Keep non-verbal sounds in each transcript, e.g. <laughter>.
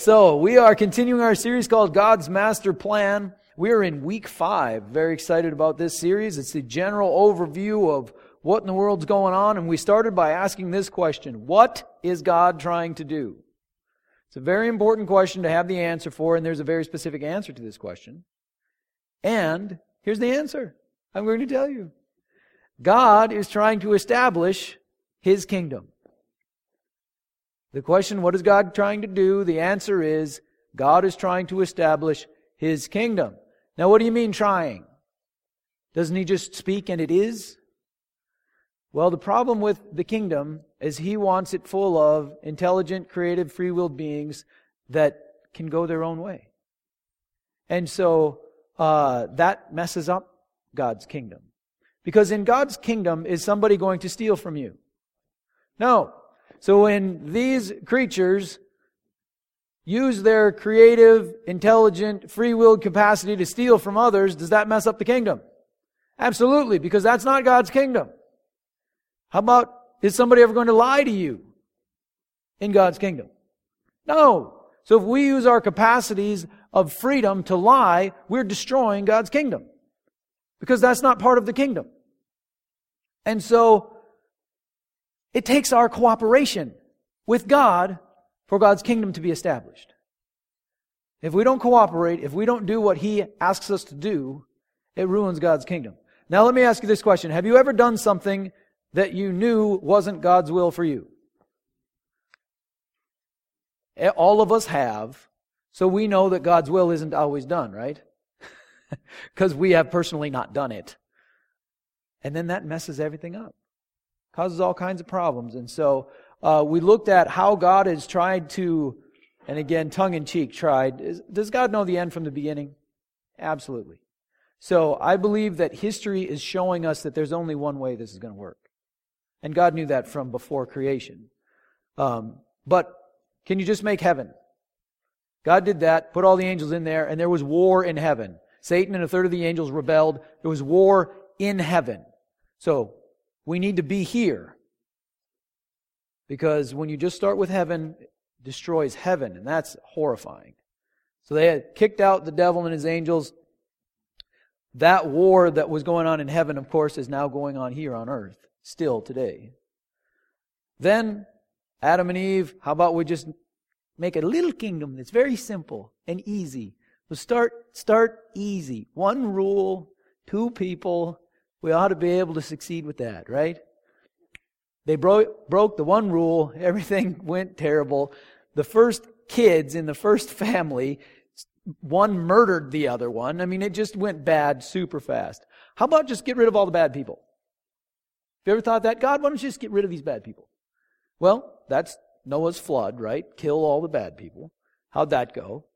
So, we are continuing our series called God's Master Plan. We are in week five. Very excited about this series. It's the general overview of what in the world's going on. And we started by asking this question What is God trying to do? It's a very important question to have the answer for, and there's a very specific answer to this question. And here's the answer I'm going to tell you God is trying to establish His kingdom. The question, what is God trying to do? The answer is, God is trying to establish His kingdom. Now, what do you mean trying? Doesn't He just speak and it is? Well, the problem with the kingdom is He wants it full of intelligent, creative, free willed beings that can go their own way. And so uh, that messes up God's kingdom. Because in God's kingdom, is somebody going to steal from you? No. So when these creatures use their creative, intelligent, free willed capacity to steal from others, does that mess up the kingdom? Absolutely, because that's not God's kingdom. How about, is somebody ever going to lie to you in God's kingdom? No. So if we use our capacities of freedom to lie, we're destroying God's kingdom. Because that's not part of the kingdom. And so, it takes our cooperation with God for God's kingdom to be established. If we don't cooperate, if we don't do what He asks us to do, it ruins God's kingdom. Now let me ask you this question. Have you ever done something that you knew wasn't God's will for you? All of us have, so we know that God's will isn't always done, right? <laughs> Because we have personally not done it. And then that messes everything up causes all kinds of problems. And so uh, we looked at how God has tried to, and again, tongue in cheek, tried. Is, does God know the end from the beginning? Absolutely. So I believe that history is showing us that there's only one way this is going to work. And God knew that from before creation. Um, but can you just make heaven? God did that, put all the angels in there, and there was war in heaven. Satan and a third of the angels rebelled. There was war in heaven. So we need to be here. Because when you just start with heaven, destroys heaven, and that's horrifying. So they had kicked out the devil and his angels. That war that was going on in heaven, of course, is now going on here on earth, still today. Then, Adam and Eve, how about we just make a little kingdom that's very simple and easy? We'll start, start easy. One rule, two people, we ought to be able to succeed with that, right? They broke, broke the one rule, <laughs> everything went terrible. The first kids in the first family, one murdered the other one. I mean, it just went bad super fast. How about just get rid of all the bad people? Have you ever thought that? God, why don't you just get rid of these bad people? Well, that's Noah's flood, right? Kill all the bad people. How'd that go?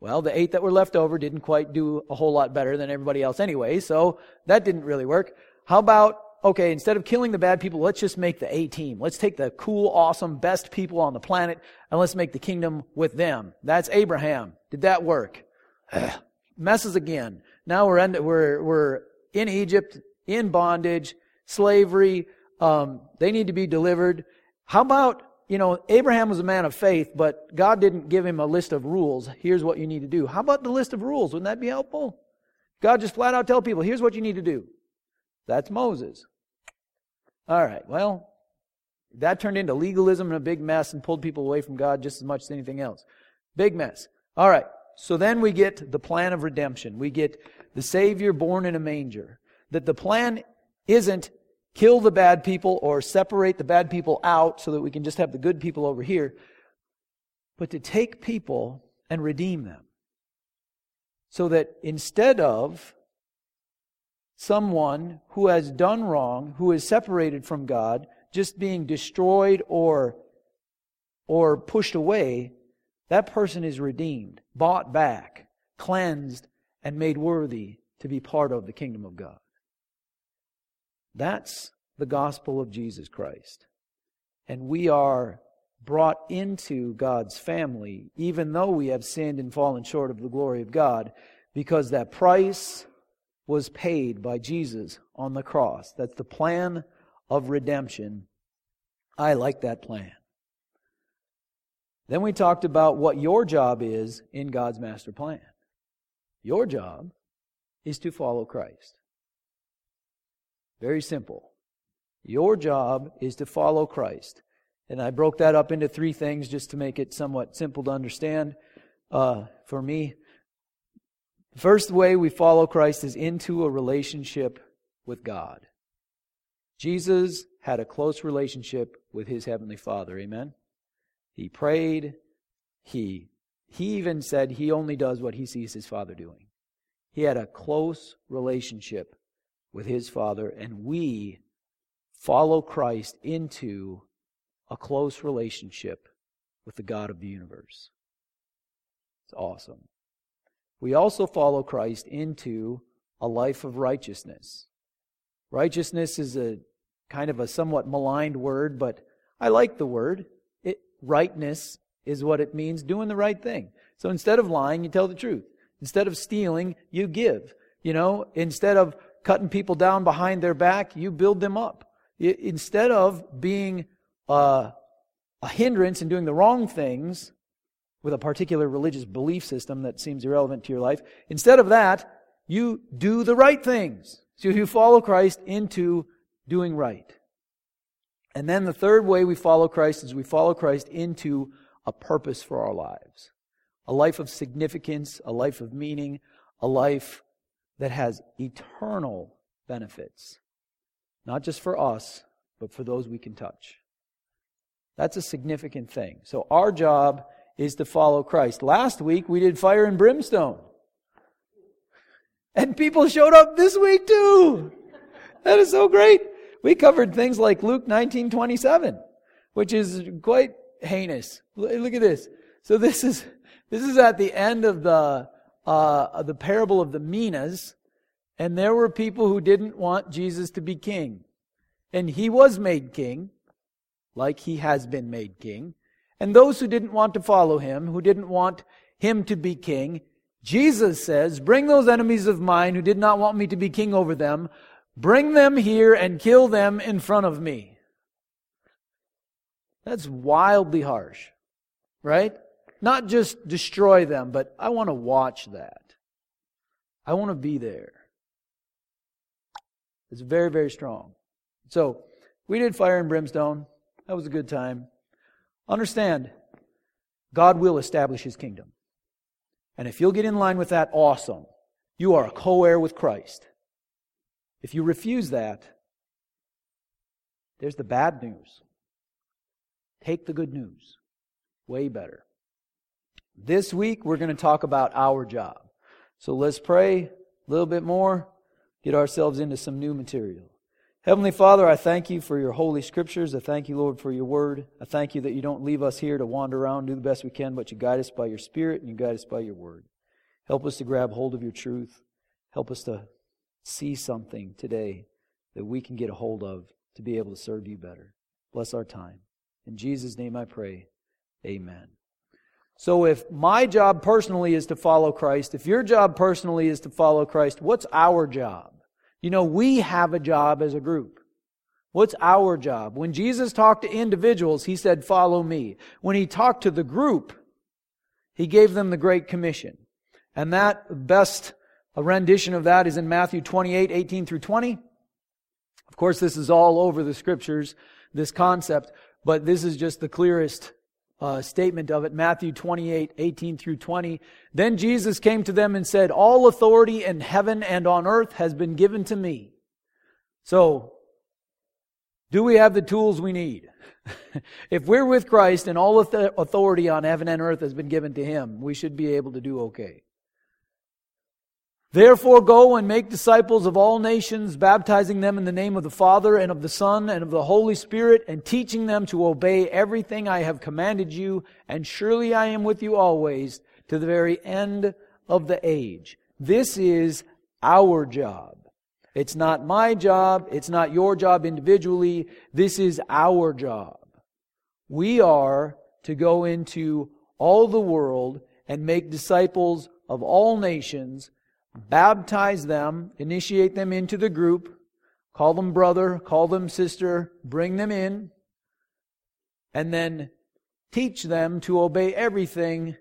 Well, the eight that were left over didn't quite do a whole lot better than everybody else anyway, so that didn't really work. How about, okay, instead of killing the bad people, let's just make the A team. Let's take the cool, awesome, best people on the planet and let's make the kingdom with them. That's Abraham. Did that work? <sighs> Messes again. Now we're in, we're, we're in Egypt, in bondage, slavery. Um, they need to be delivered. How about you know, Abraham was a man of faith, but God didn't give him a list of rules. Here's what you need to do. How about the list of rules? Wouldn't that be helpful? God just flat out tell people, here's what you need to do. That's Moses. All right, well, that turned into legalism and a big mess and pulled people away from God just as much as anything else. Big mess. All right, so then we get the plan of redemption. We get the Savior born in a manger. That the plan isn't kill the bad people or separate the bad people out so that we can just have the good people over here, but to take people and redeem them. So that instead of someone who has done wrong, who is separated from God, just being destroyed or, or pushed away, that person is redeemed, bought back, cleansed, and made worthy to be part of the kingdom of God. That's the gospel of Jesus Christ. And we are brought into God's family, even though we have sinned and fallen short of the glory of God, because that price was paid by Jesus on the cross. That's the plan of redemption. I like that plan. Then we talked about what your job is in God's master plan. Your job is to follow Christ. Very simple. Your job is to follow Christ. And I broke that up into three things just to make it somewhat simple to understand uh, for me. The first way we follow Christ is into a relationship with God. Jesus had a close relationship with his heavenly Father. Amen. He prayed. He he even said he only does what he sees his Father doing. He had a close relationship with his Father, and we follow Christ into a close relationship with the God of the universe. It's awesome. We also follow Christ into a life of righteousness. Righteousness is a kind of a somewhat maligned word, but I like the word. It, rightness is what it means, doing the right thing. So instead of lying, you tell the truth. Instead of stealing, you give. You know, instead of cutting people down behind their back, you build them up. Instead of being uh, a hindrance and doing the wrong things with a particular religious belief system that seems irrelevant to your life, instead of that, you do the right things. So you follow Christ into doing right. And then the third way we follow Christ is we follow Christ into a purpose for our lives. A life of significance, a life of meaning, a life that has eternal benefits. Not just for us, but for those we can touch. That's a significant thing. So our job is to follow Christ. Last week we did fire and brimstone. And people showed up this week too. That is so great. We covered things like Luke 19:27, which is quite heinous. Look at this. So this is this is at the end of the uh, the parable of the minas, and there were people who didn't want Jesus to be king, and he was made king, like he has been made king, and those who didn't want to follow him, who didn't want him to be king, Jesus says, "Bring those enemies of mine who did not want me to be king over them, bring them here and kill them in front of me." That's wildly harsh, right? Not just destroy them, but I want to watch that. I want to be there. It's very, very strong. So, we did fire and brimstone. That was a good time. Understand, God will establish his kingdom. And if you'll get in line with that, awesome. You are a co heir with Christ. If you refuse that, there's the bad news. Take the good news. Way better. This week, we're going to talk about our job. So let's pray a little bit more, get ourselves into some new material. Heavenly Father, I thank you for your holy scriptures. I thank you, Lord, for your word. I thank you that you don't leave us here to wander around, do the best we can, but you guide us by your spirit and you guide us by your word. Help us to grab hold of your truth. Help us to see something today that we can get a hold of to be able to serve you better. Bless our time. In Jesus' name I pray. Amen. So if my job personally is to follow Christ, if your job personally is to follow Christ, what's our job? You know, we have a job as a group. What's our job? When Jesus talked to individuals, he said, follow me. When he talked to the group, he gave them the Great Commission. And that best rendition of that is in Matthew 28, 18 through 20. Of course, this is all over the scriptures, this concept but this is just the clearest uh, statement of it. Matthew 28, 18 through 20. Then Jesus came to them and said, All authority in heaven and on earth has been given to me. So, do we have the tools we need? <laughs> if we're with Christ and all authority on heaven and earth has been given to Him, we should be able to do okay. Therefore, go and make disciples of all nations, baptizing them in the name of the Father and of the Son and of the Holy Spirit, and teaching them to obey everything I have commanded you. And surely I am with you always to the very end of the age. This is our job. It's not my job. It's not your job individually. This is our job. We are to go into all the world and make disciples of all nations baptize them, initiate them into the group, call them brother, call them sister, bring them in, and then teach them to obey everything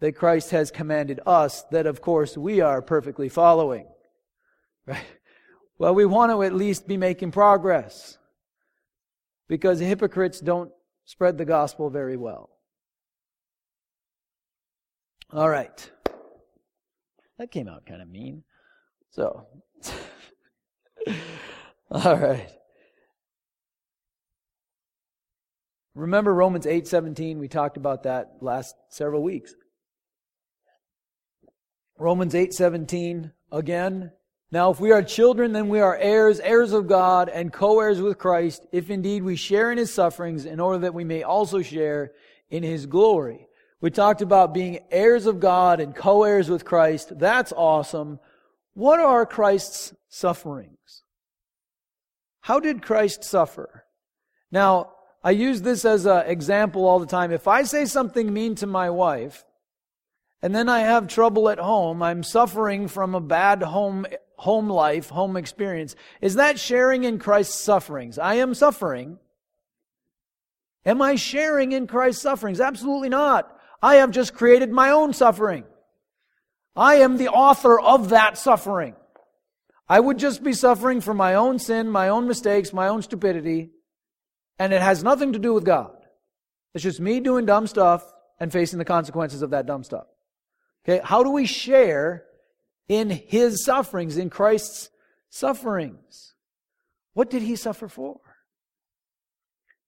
that Christ has commanded us, that of course we are perfectly following. Right? Well, we want to at least be making progress because hypocrites don't spread the gospel very well. All right. That came out kind of mean. So, <laughs> all right. Remember Romans 8:17, we talked about that last several weeks. Romans 8:17 again, now if we are children then we are heirs, heirs of God and co-heirs with Christ, if indeed we share in his sufferings in order that we may also share in his glory. We talked about being heirs of God and co-heirs with Christ. That's awesome. What are Christ's sufferings? How did Christ suffer? Now, I use this as an example all the time. If I say something mean to my wife, and then I have trouble at home, I'm suffering from a bad home, home life, home experience. Is that sharing in Christ's sufferings? I am suffering. Am I sharing in Christ's sufferings? Absolutely not. I have just created my own suffering. I am the author of that suffering. I would just be suffering for my own sin, my own mistakes, my own stupidity, and it has nothing to do with God. It's just me doing dumb stuff and facing the consequences of that dumb stuff. Okay, how do we share in his sufferings, in Christ's sufferings? What did he suffer for?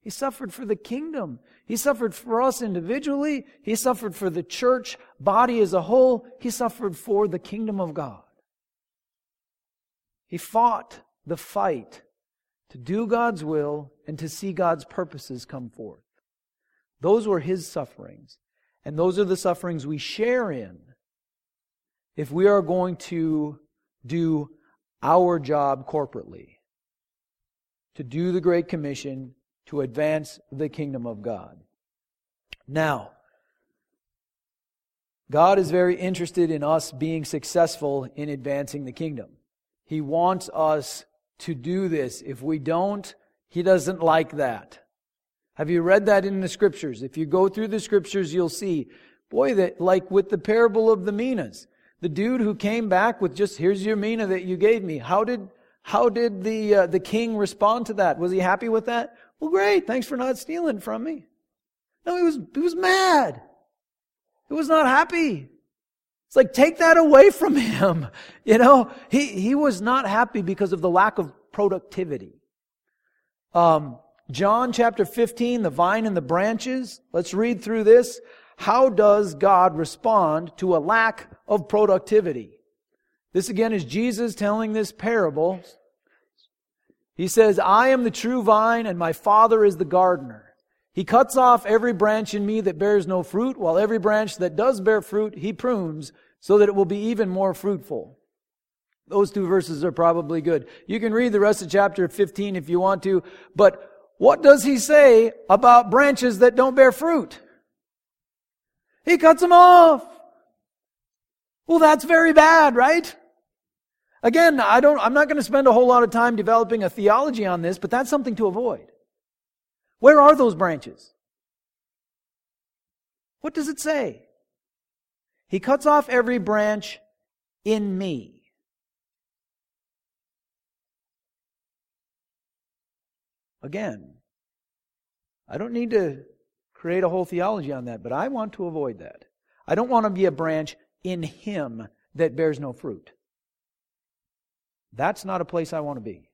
He suffered for the kingdom. He suffered for us individually. He suffered for the church body as a whole. He suffered for the kingdom of God. He fought the fight to do God's will and to see God's purposes come forth. Those were his sufferings. And those are the sufferings we share in if we are going to do our job corporately, to do the Great Commission, to advance the kingdom of God. Now, God is very interested in us being successful in advancing the kingdom. He wants us to do this. If we don't, He doesn't like that. Have you read that in the scriptures? If you go through the scriptures, you'll see, boy, that like with the parable of the minas, the dude who came back with just, here's your mina that you gave me. How did, how did the, uh, the king respond to that? Was he happy with that? Well, great. Thanks for not stealing from me. No, he was, he was mad. He was not happy. It's like, take that away from him. <laughs> You know, he, he was not happy because of the lack of productivity. Um, John chapter 15, the vine and the branches. Let's read through this. How does God respond to a lack of productivity? This again is Jesus telling this parable. He says, I am the true vine and my Father is the gardener. He cuts off every branch in me that bears no fruit, while every branch that does bear fruit, he prunes so that it will be even more fruitful. Those two verses are probably good. You can read the rest of chapter 15 if you want to, but what does he say about branches that don't bear fruit? He cuts them off. Well, that's very bad, right? Again, I don't, I'm not going to spend a whole lot of time developing a theology on this, but that's something to avoid. Where are those branches? What does it say? He cuts off every branch in me. Again, I don't need to create a whole theology on that, but I want to avoid that. I don't want to be a branch in Him that bears no fruit. That's not a place I want to be.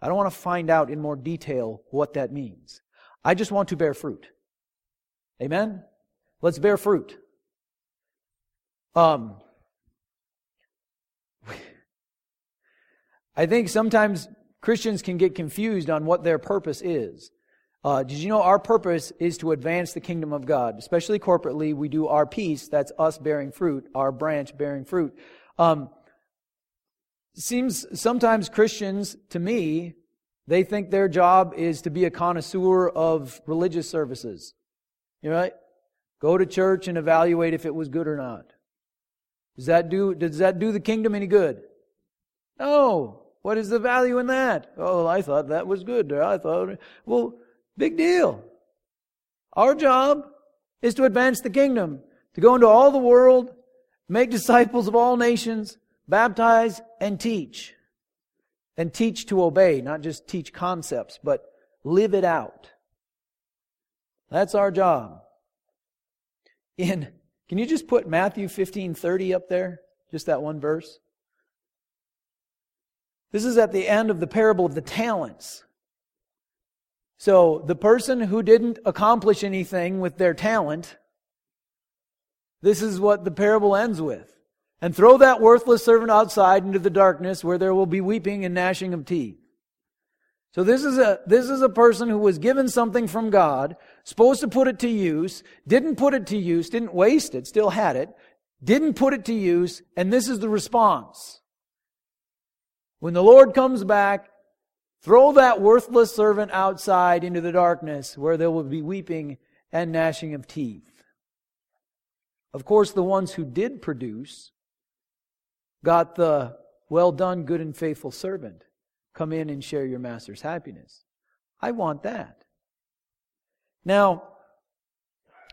I don't want to find out in more detail what that means. I just want to bear fruit. Amen? Let's bear fruit. Um, I think sometimes Christians can get confused on what their purpose is. Uh, did you know our purpose is to advance the kingdom of God? Especially corporately, we do our piece, that's us bearing fruit, our branch bearing fruit. Um, seems sometimes Christians, to me, they think their job is to be a connoisseur of religious services. You know, right? Go to church and evaluate if it was good or not. Does that do, does that do the kingdom any good? No. What is the value in that? Oh, I thought that was good. I thought, well, big deal. Our job is to advance the kingdom, to go into all the world, make disciples of all nations, baptize and teach. And teach to obey, not just teach concepts, but live it out. That's our job. In, can you just put Matthew 15 30 up there? Just that one verse. This is at the end of the parable of the talents. So the person who didn't accomplish anything with their talent, this is what the parable ends with. And throw that worthless servant outside into the darkness where there will be weeping and gnashing of teeth. So this is a, this is a person who was given something from God, supposed to put it to use, didn't put it to use, didn't waste it, still had it, didn't put it to use, and this is the response. When the Lord comes back, throw that worthless servant outside into the darkness where there will be weeping and gnashing of teeth. Of course, the ones who did produce got the well done, good and faithful servant. Come in and share your master's happiness. I want that. Now,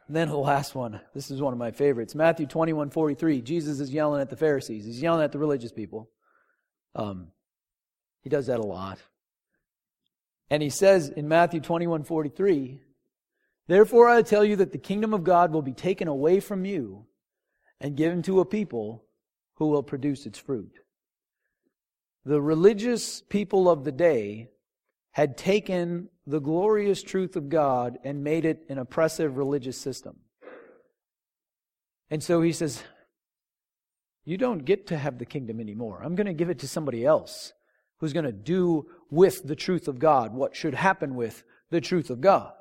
then the last one. This is one of my favorites. Matthew 21 43. Jesus is yelling at the Pharisees. He's yelling at the religious people. Um, he does that a lot. And he says in Matthew 21 43, Therefore I tell you that the kingdom of God will be taken away from you and given to a people who will produce its fruit. The religious people of the day had taken the glorious truth of God and made it an oppressive religious system. And so he says, You don't get to have the kingdom anymore. I'm going to give it to somebody else who's going to do with the truth of God what should happen with the truth of God.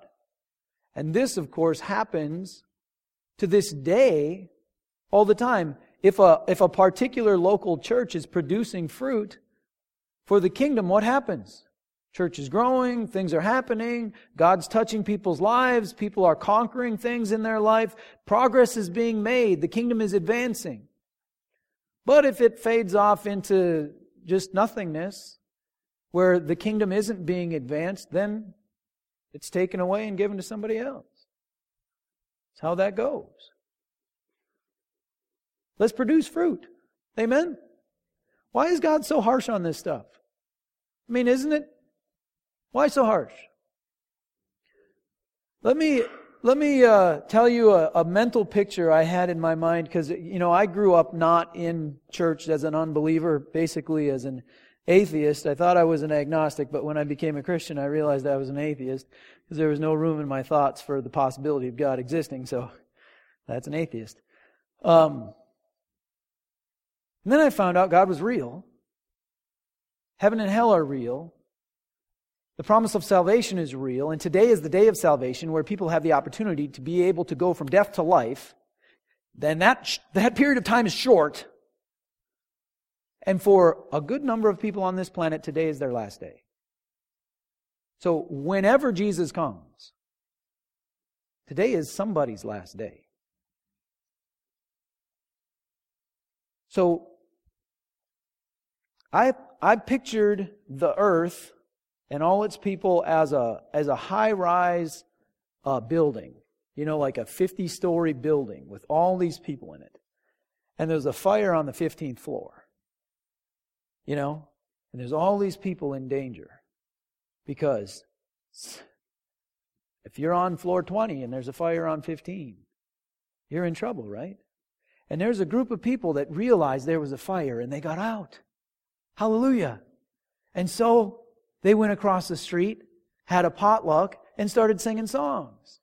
And this, of course, happens to this day all the time. If a, if a particular local church is producing fruit for the kingdom, what happens? Church is growing, things are happening, God's touching people's lives, people are conquering things in their life, progress is being made, the kingdom is advancing. But if it fades off into just nothingness, where the kingdom isn't being advanced, then it's taken away and given to somebody else. That's how that goes. Let's produce fruit. Amen? Why is God so harsh on this stuff? I mean, isn't it? Why so harsh? Let me let me uh, tell you a, a, mental picture I had in my mind because you know I grew up not in church as an unbeliever, basically as an atheist. I thought I was an agnostic, but when I became a Christian, I realized I was an atheist because there was no room in my thoughts for the possibility of God existing. So that's an atheist. Um, and then I found out God was real. Heaven and hell are real. The promise of salvation is real. And today is the day of salvation where people have the opportunity to be able to go from death to life. Then that, that period of time is short. And for a good number of people on this planet, today is their last day. So whenever Jesus comes, today is somebody's last day. So I, I pictured the earth and all its people as a, as a high rise uh, building, you know, like a 50 story building with all these people in it. And there's a fire on the 15th floor, you know, and there's all these people in danger because if you're on floor 20 and there's a fire on 15, you're in trouble, right? And there's a group of people that realized there was a fire and they got out. Hallelujah. And so they went across the street, had a potluck, and started singing songs.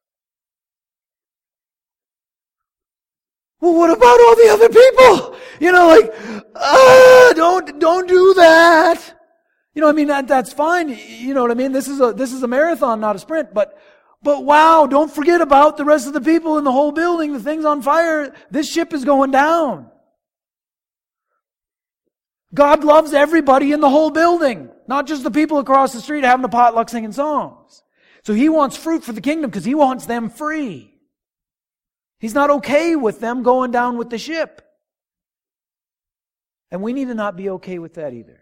Well, what about all the other people? You know, like, ah, don't, don't do that. You know, I mean, that, that's fine. You know what I mean? This is a, this is a marathon, not a sprint, but, but wow, don't forget about the rest of the people in the whole building. The thing's on fire. This ship is going down. God loves everybody in the whole building, not just the people across the street having a potluck singing songs. So he wants fruit for the kingdom because he wants them free. He's not okay with them going down with the ship. And we need to not be okay with that either.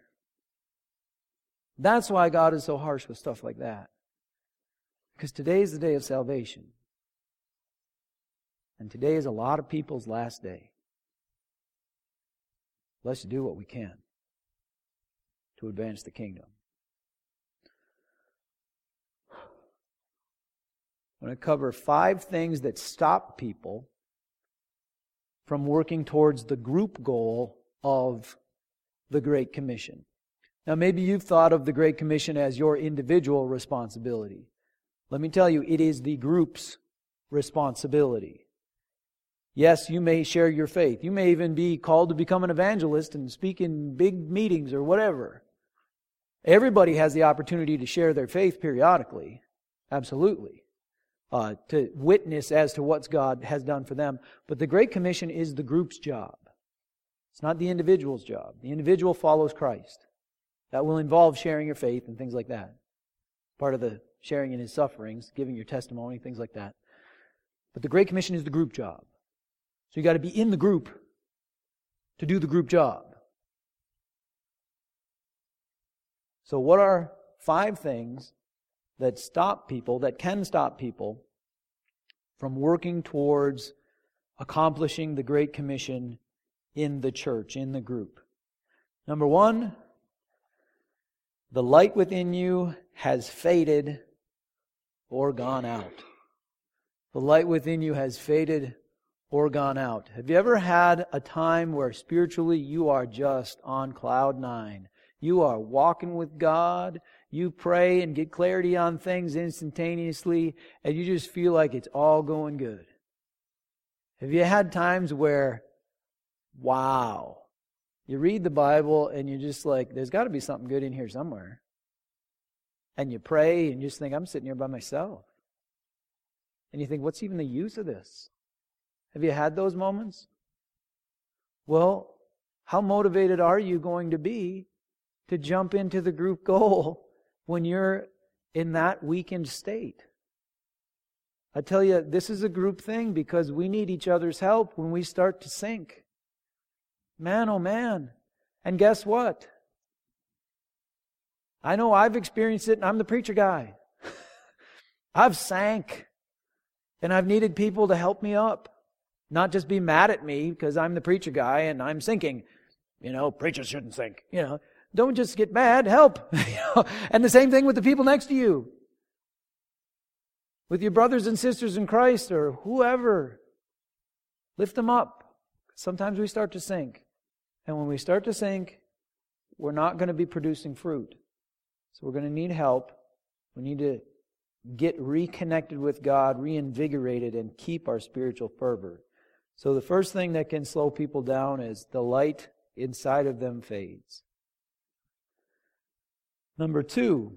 That's why God is so harsh with stuff like that. Because today is the day of salvation. And today is a lot of people's last day. Let's do what we can to advance the kingdom. I'm going to cover five things that stop people from working towards the group goal of the Great Commission. Now, maybe you've thought of the Great Commission as your individual responsibility. Let me tell you, it is the group's responsibility. Yes, you may share your faith. You may even be called to become an evangelist and speak in big meetings or whatever. Everybody has the opportunity to share their faith periodically. Absolutely. Uh, to witness as to what God has done for them. But the Great Commission is the group's job. It's not the individual's job. The individual follows Christ. That will involve sharing your faith and things like that. Part of the sharing in his sufferings, giving your testimony, things like that. But the Great Commission is the group job. So you got to be in the group to do the group job. So, what are five things that stop people, that can stop people from working towards accomplishing the Great Commission in the church, in the group? Number one, the light within you has faded or gone out. The light within you has faded or gone out. Have you ever had a time where spiritually you are just on cloud nine? You are walking with God. You pray and get clarity on things instantaneously, and you just feel like it's all going good. Have you had times where, wow, you read the Bible and you're just like, there's got to be something good in here somewhere. And you pray and you just think, I'm sitting here by myself. And you think, what's even the use of this? Have you had those moments? Well, how motivated are you going to be to jump into the group goal <laughs> when you're in that weakened state? I tell you, this is a group thing because we need each other's help when we start to sink. Man, oh man. And guess what? I know I've experienced it and I'm the preacher guy. <laughs> I've sank and I've needed people to help me up. Not just be mad at me because I'm the preacher guy and I'm sinking. You know, preachers shouldn't sink. You know, don't just get mad, help. <laughs> and the same thing with the people next to you. With your brothers and sisters in Christ or whoever. Lift them up. Sometimes we start to sink. And when we start to sink, we're not going to be producing fruit. So we're going to need help. We need to get reconnected with God, reinvigorated, and keep our spiritual fervor. So the first thing that can slow people down is the light inside of them fades. Number two,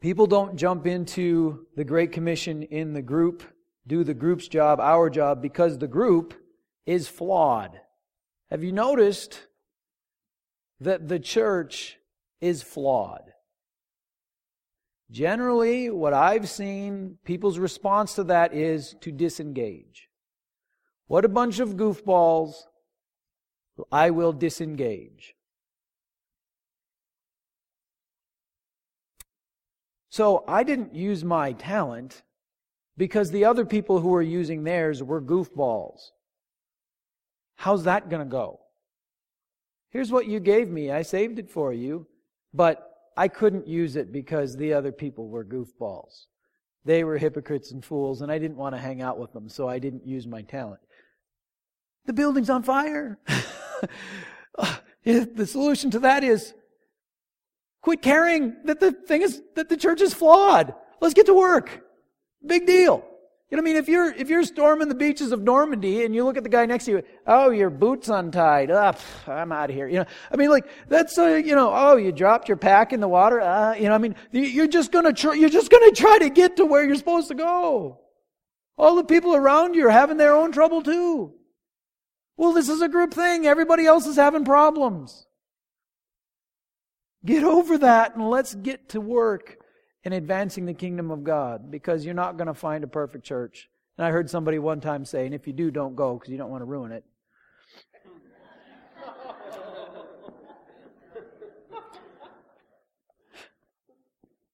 people don't jump into the Great Commission in the group, do the group's job, our job, because the group is flawed. Have you noticed that the church is flawed? Generally, what I've seen, people's response to that is to disengage. What a bunch of goofballs. I will disengage. So I didn't use my talent because the other people who were using theirs were goofballs. How's that going to go? Here's what you gave me. I saved it for you, but I couldn't use it because the other people were goofballs. They were hypocrites and fools, and I didn't want to hang out with them, so I didn't use my talent. The building's on fire. <laughs> the solution to that is quit caring that the thing is that the church is flawed. Let's get to work. Big deal. You know what I mean? If you're, if you're storming the beaches of Normandy and you look at the guy next to you, oh, your boot's untied. Ah, I'm out of here. You know, I mean, like, that's, uh, you know, oh, you dropped your pack in the water. Uh, you know, I mean, you're just gonna try, you're just gonna try to get to where you're supposed to go. All the people around you are having their own trouble too. Well, this is a group thing. Everybody else is having problems. Get over that and let's get to work in advancing the kingdom of God because you're not going to find a perfect church. And I heard somebody one time say, and if you do, don't go because you don't want to ruin it.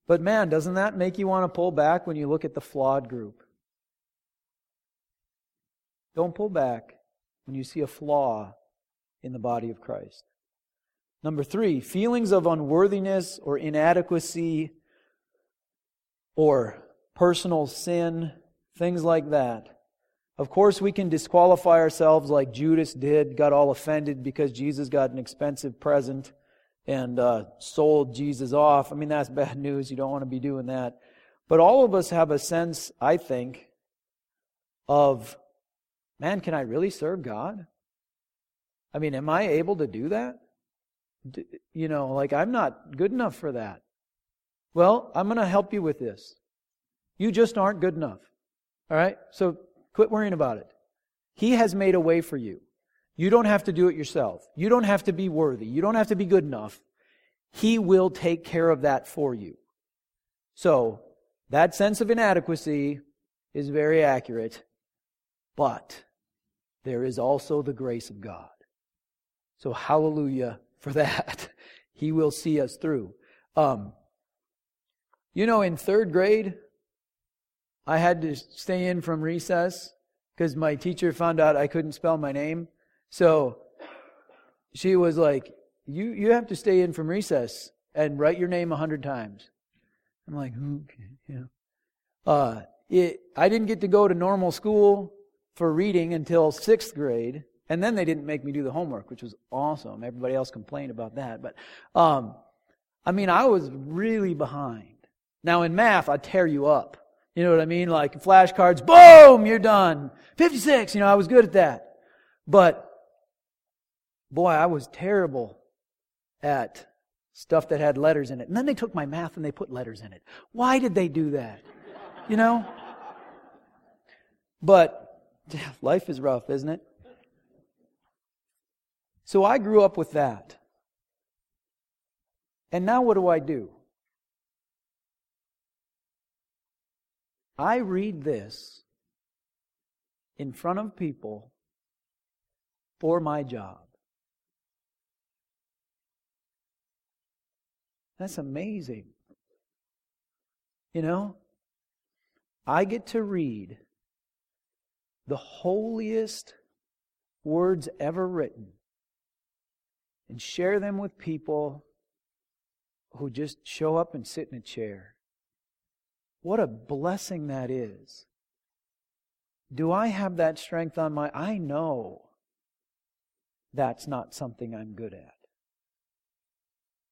But man, doesn't that make you want to pull back when you look at the flawed group? Don't pull back when you see a flaw in the body of Christ. Number three, feelings of unworthiness or inadequacy or personal sin, things like that. Of course, we can disqualify ourselves like Judas did, got all offended because Jesus got an expensive present and uh, sold Jesus off. I mean, that's <laughs> bad news. You don't want to be doing that. But all of us have a sense, I think, of, man, can I really serve God? I mean, am I able to do that? You know, like I'm not good enough for that. Well, I'm going to help you with this. You just aren't good enough. All right? So quit worrying about it. He has made a way for you. You don't have to do it yourself. You don't have to be worthy. You don't have to be good enough. He will take care of that for you. So, that sense of inadequacy is very accurate, but there is also the grace of God. So, hallelujah for <laughs> that. He will see us through. Um, you know, in third grade, I had to stay in from recess because my teacher found out I couldn't spell my name. So she was like, "You you have to stay in from recess and write your name a hundred times." I'm like, "Okay, yeah." Uh, it, I didn't get to go to normal school for reading until sixth grade, and then they didn't make me do the homework, which was awesome. Everybody else complained about that, but um, I mean, I was really behind. Now in math, I tear you up. You know what I mean? Like flashcards, boom, you're done. 56, you know, I was good at that. But boy, I was terrible at stuff that had letters in it. And then they took my math and they put letters in it. Why did they do that? You know? But life is rough, isn't it? So I grew up with that. And now what do I do? I read this in front of people for my job. That's amazing. You know, I get to read the holiest words ever written and share them with people who just show up and sit in a chair. What a blessing that is. Do I have that strength on my I know that's not something I'm good at.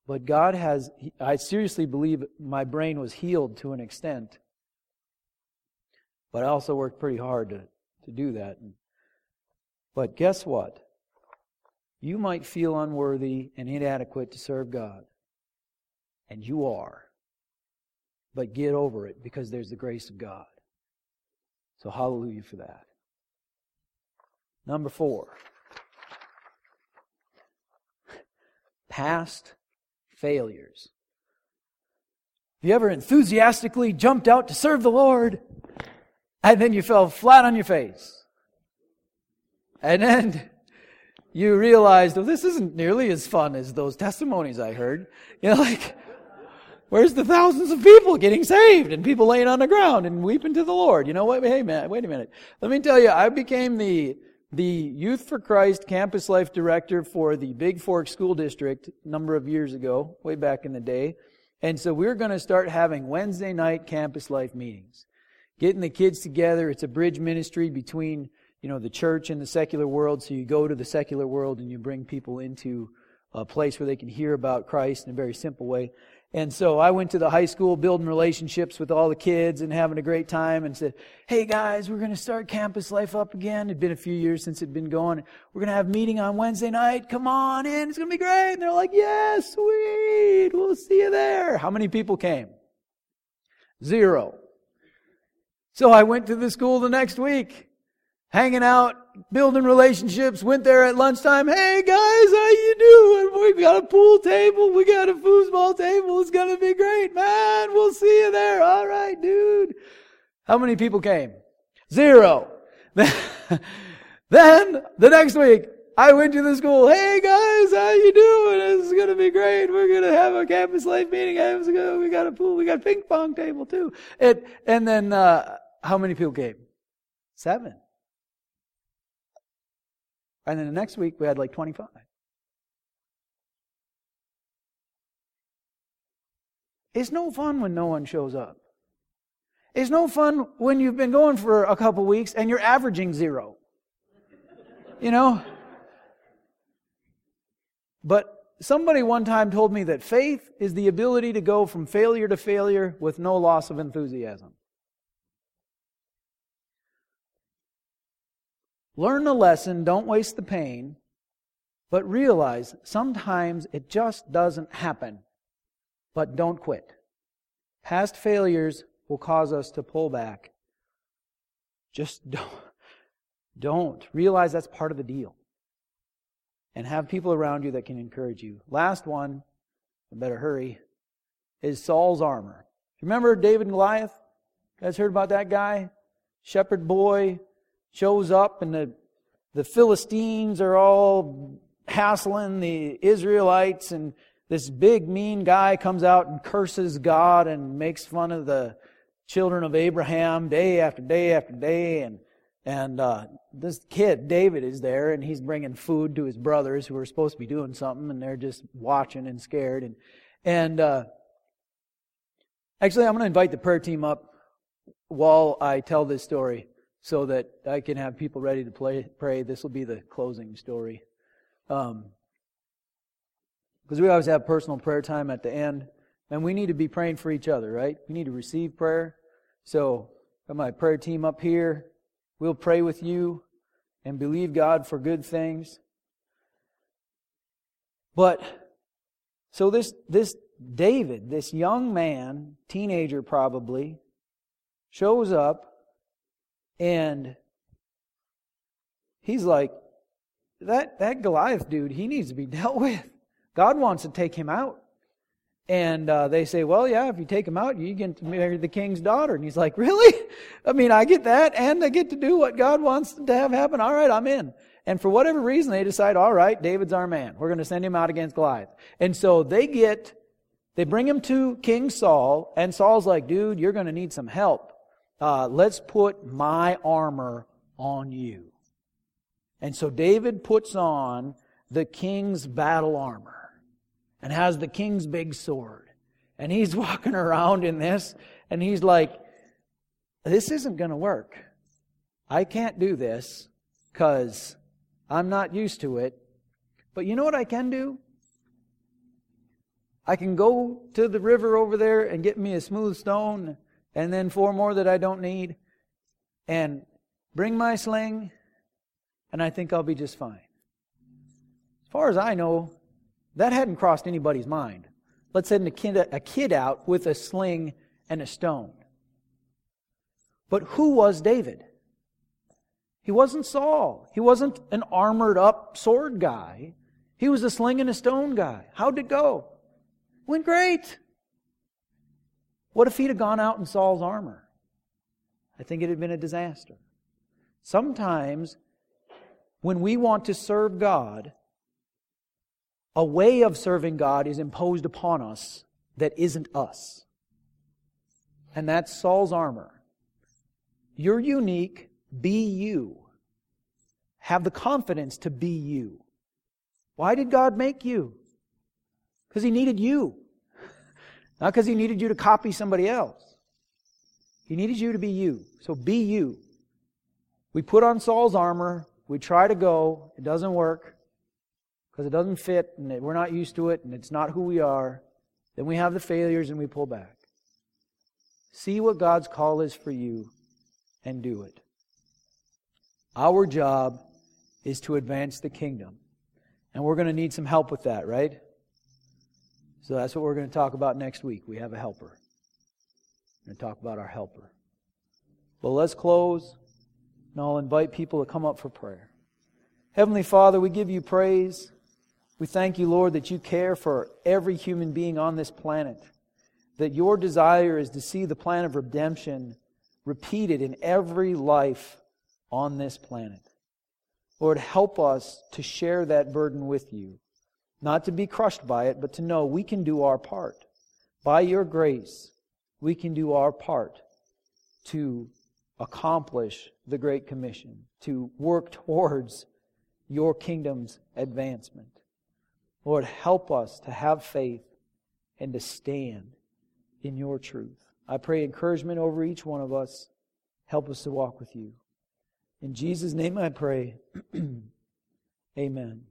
But God has I seriously believe my brain was healed to an extent. But I also worked pretty hard to, to do that. But guess what? You might feel unworthy and inadequate to serve God. And you are. But get over it because there's the grace of God. So hallelujah for that. Number four. <laughs> Past failures. Have you ever enthusiastically jumped out to serve the Lord and then you fell flat on your face? And then you realized, oh, this isn't nearly as fun as those testimonies I heard. You know, <laughs> like, Where's the thousands of people getting saved and people laying on the ground and weeping to the Lord? You know what? Hey man, wait a minute. Let me tell you, I became the, the Youth for Christ campus life director for the Bigfork School District a number of years ago, way back in the day. And so we're going to start having Wednesday night campus life meetings. Getting the kids together. It's a bridge ministry between, you know, the church and the secular world. So you go to the secular world and you bring people into a place where they can hear about Christ in a very simple way. And so I went to the high school building relationships with all the kids and having a great time and said, Hey guys, we're going to start campus life up again. It'd been a few years since it'd been going. We're going to have a meeting on Wednesday night. Come on in. It's going to be great. And they're like, Yeah, sweet. We'll see you there. How many people came? Zero. So I went to the school the next week, hanging out building relationships, went there at lunchtime. Hey guys, how you doing? We've got a pool table. We got a foosball table. It's going to be great, man. We'll see you there. All right, dude. How many people came? Zero. <laughs> then the next week, I went to the school. Hey guys, how you doing? This is gonna be great. We're gonna have a campus life meeting. We got a pool. We got a ping pong table too. And and then uh, how many people came? Seven. And then the next week we had like 25. It's no fun when no one shows up. It's no fun when you've been going for a couple weeks and you're averaging zero. You know? But somebody one time told me that faith is the ability to go from failure to failure with no loss of enthusiasm. Learn the lesson, don't waste the pain, but realize sometimes it just doesn't happen. But don't quit. Past failures will cause us to pull back. Just <laughs> don't. Don't. Realize that's part of the deal. And have people around you that can encourage you. Last one, better hurry, is Saul's armor. Remember David and Goliath? You guys heard about that guy? Shepherd boy shows up and the, the Philistines are all hassling the Israelites and this big mean guy comes out and curses God and makes fun of the children of Abraham day after day after day. And and uh, this kid David is there and he's bringing food to his brothers who are supposed to be doing something and they're just watching and scared. And and uh, actually I'm going to invite the prayer team up while I tell this story so that I can have people ready to play, pray. This will be the closing story. Um, because we always have personal prayer time at the end, and we need to be praying for each other, right? We need to receive prayer. So, got my prayer team up here. We'll pray with you and believe God for good things. But so this this David, this young man, teenager probably, shows up and he's like, that, that Goliath dude, he needs to be <laughs> dealt with. God wants to take him out. And uh, they say, well, yeah, if you take him out, you get to marry the king's daughter. And he's like, really? <laughs> I mean, I get that, and I get to do what God wants to have happen. All right, I'm in. And for whatever reason, they decide, all right, David's our man. We're going to send him out against Goliath. And so they get, they bring him to King Saul, and Saul's like, dude, you're going to need some help. Uh, let's put my armor on you. And so David puts on the king's battle armor and has the king's big sword. And he's <laughs> walking around in this, and he's like, This isn't going to work. I can't do this because I'm not used to it. But you know what I can do? I can go to the river over there and get me a smooth stone and then four more that I don't need and bring my sling, and I think I'll be just fine. As far as I know, that hadn't crossed anybody's mind. Let's send a kid, a kid out with a sling and a stone. But who was David? He wasn't Saul. He wasn't an armored up sword guy. He was a sling and a stone guy. How'd it go? Went great. What if he'd have gone out in Saul's armor? I think it had been a disaster. Sometimes, when we want to serve God, a way of serving God is imposed upon us that isn't us. And that's Saul's armor. You're unique, be you. Have the confidence to be you. Why did God make you? Because He needed you. Not because He needed you to copy somebody else. He needed you to be you. So be you. We put on Saul's armor. We try to go. It doesn't work because it doesn't fit and we're not used to it and it's not who we are, then we have the failures and we pull back. See what God's call is for you and do it. Our job is to advance the kingdom. And we're going to need some help with that, right? So that's what we're going to talk about next week. We have a helper. We're going to talk about our helper. Well, let's close, and I'll invite people to come up for prayer. Heavenly Father, we give you praise. We thank you, Lord, that you care for every human being on this planet, that your desire is to see the plan of redemption repeated in every life on this planet. Lord, help us to share that burden with you, not to be crushed by it, but to know we can do our part. By your grace, we can do our part to accomplish the Great Commission, to work towards your kingdom's advancement. Lord, help us to have faith and to stand in your truth. I pray encouragement over each one of us. Help us to walk with you. In Jesus' name I pray. <clears throat> Amen.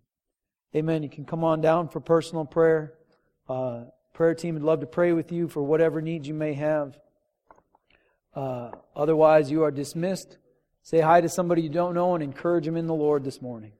Amen. You can come on down for personal prayer. Uh, prayer team would love to pray with you for whatever needs you may have. Uh, otherwise, you are dismissed. Say hi to somebody you don't know and encourage them in the Lord this morning.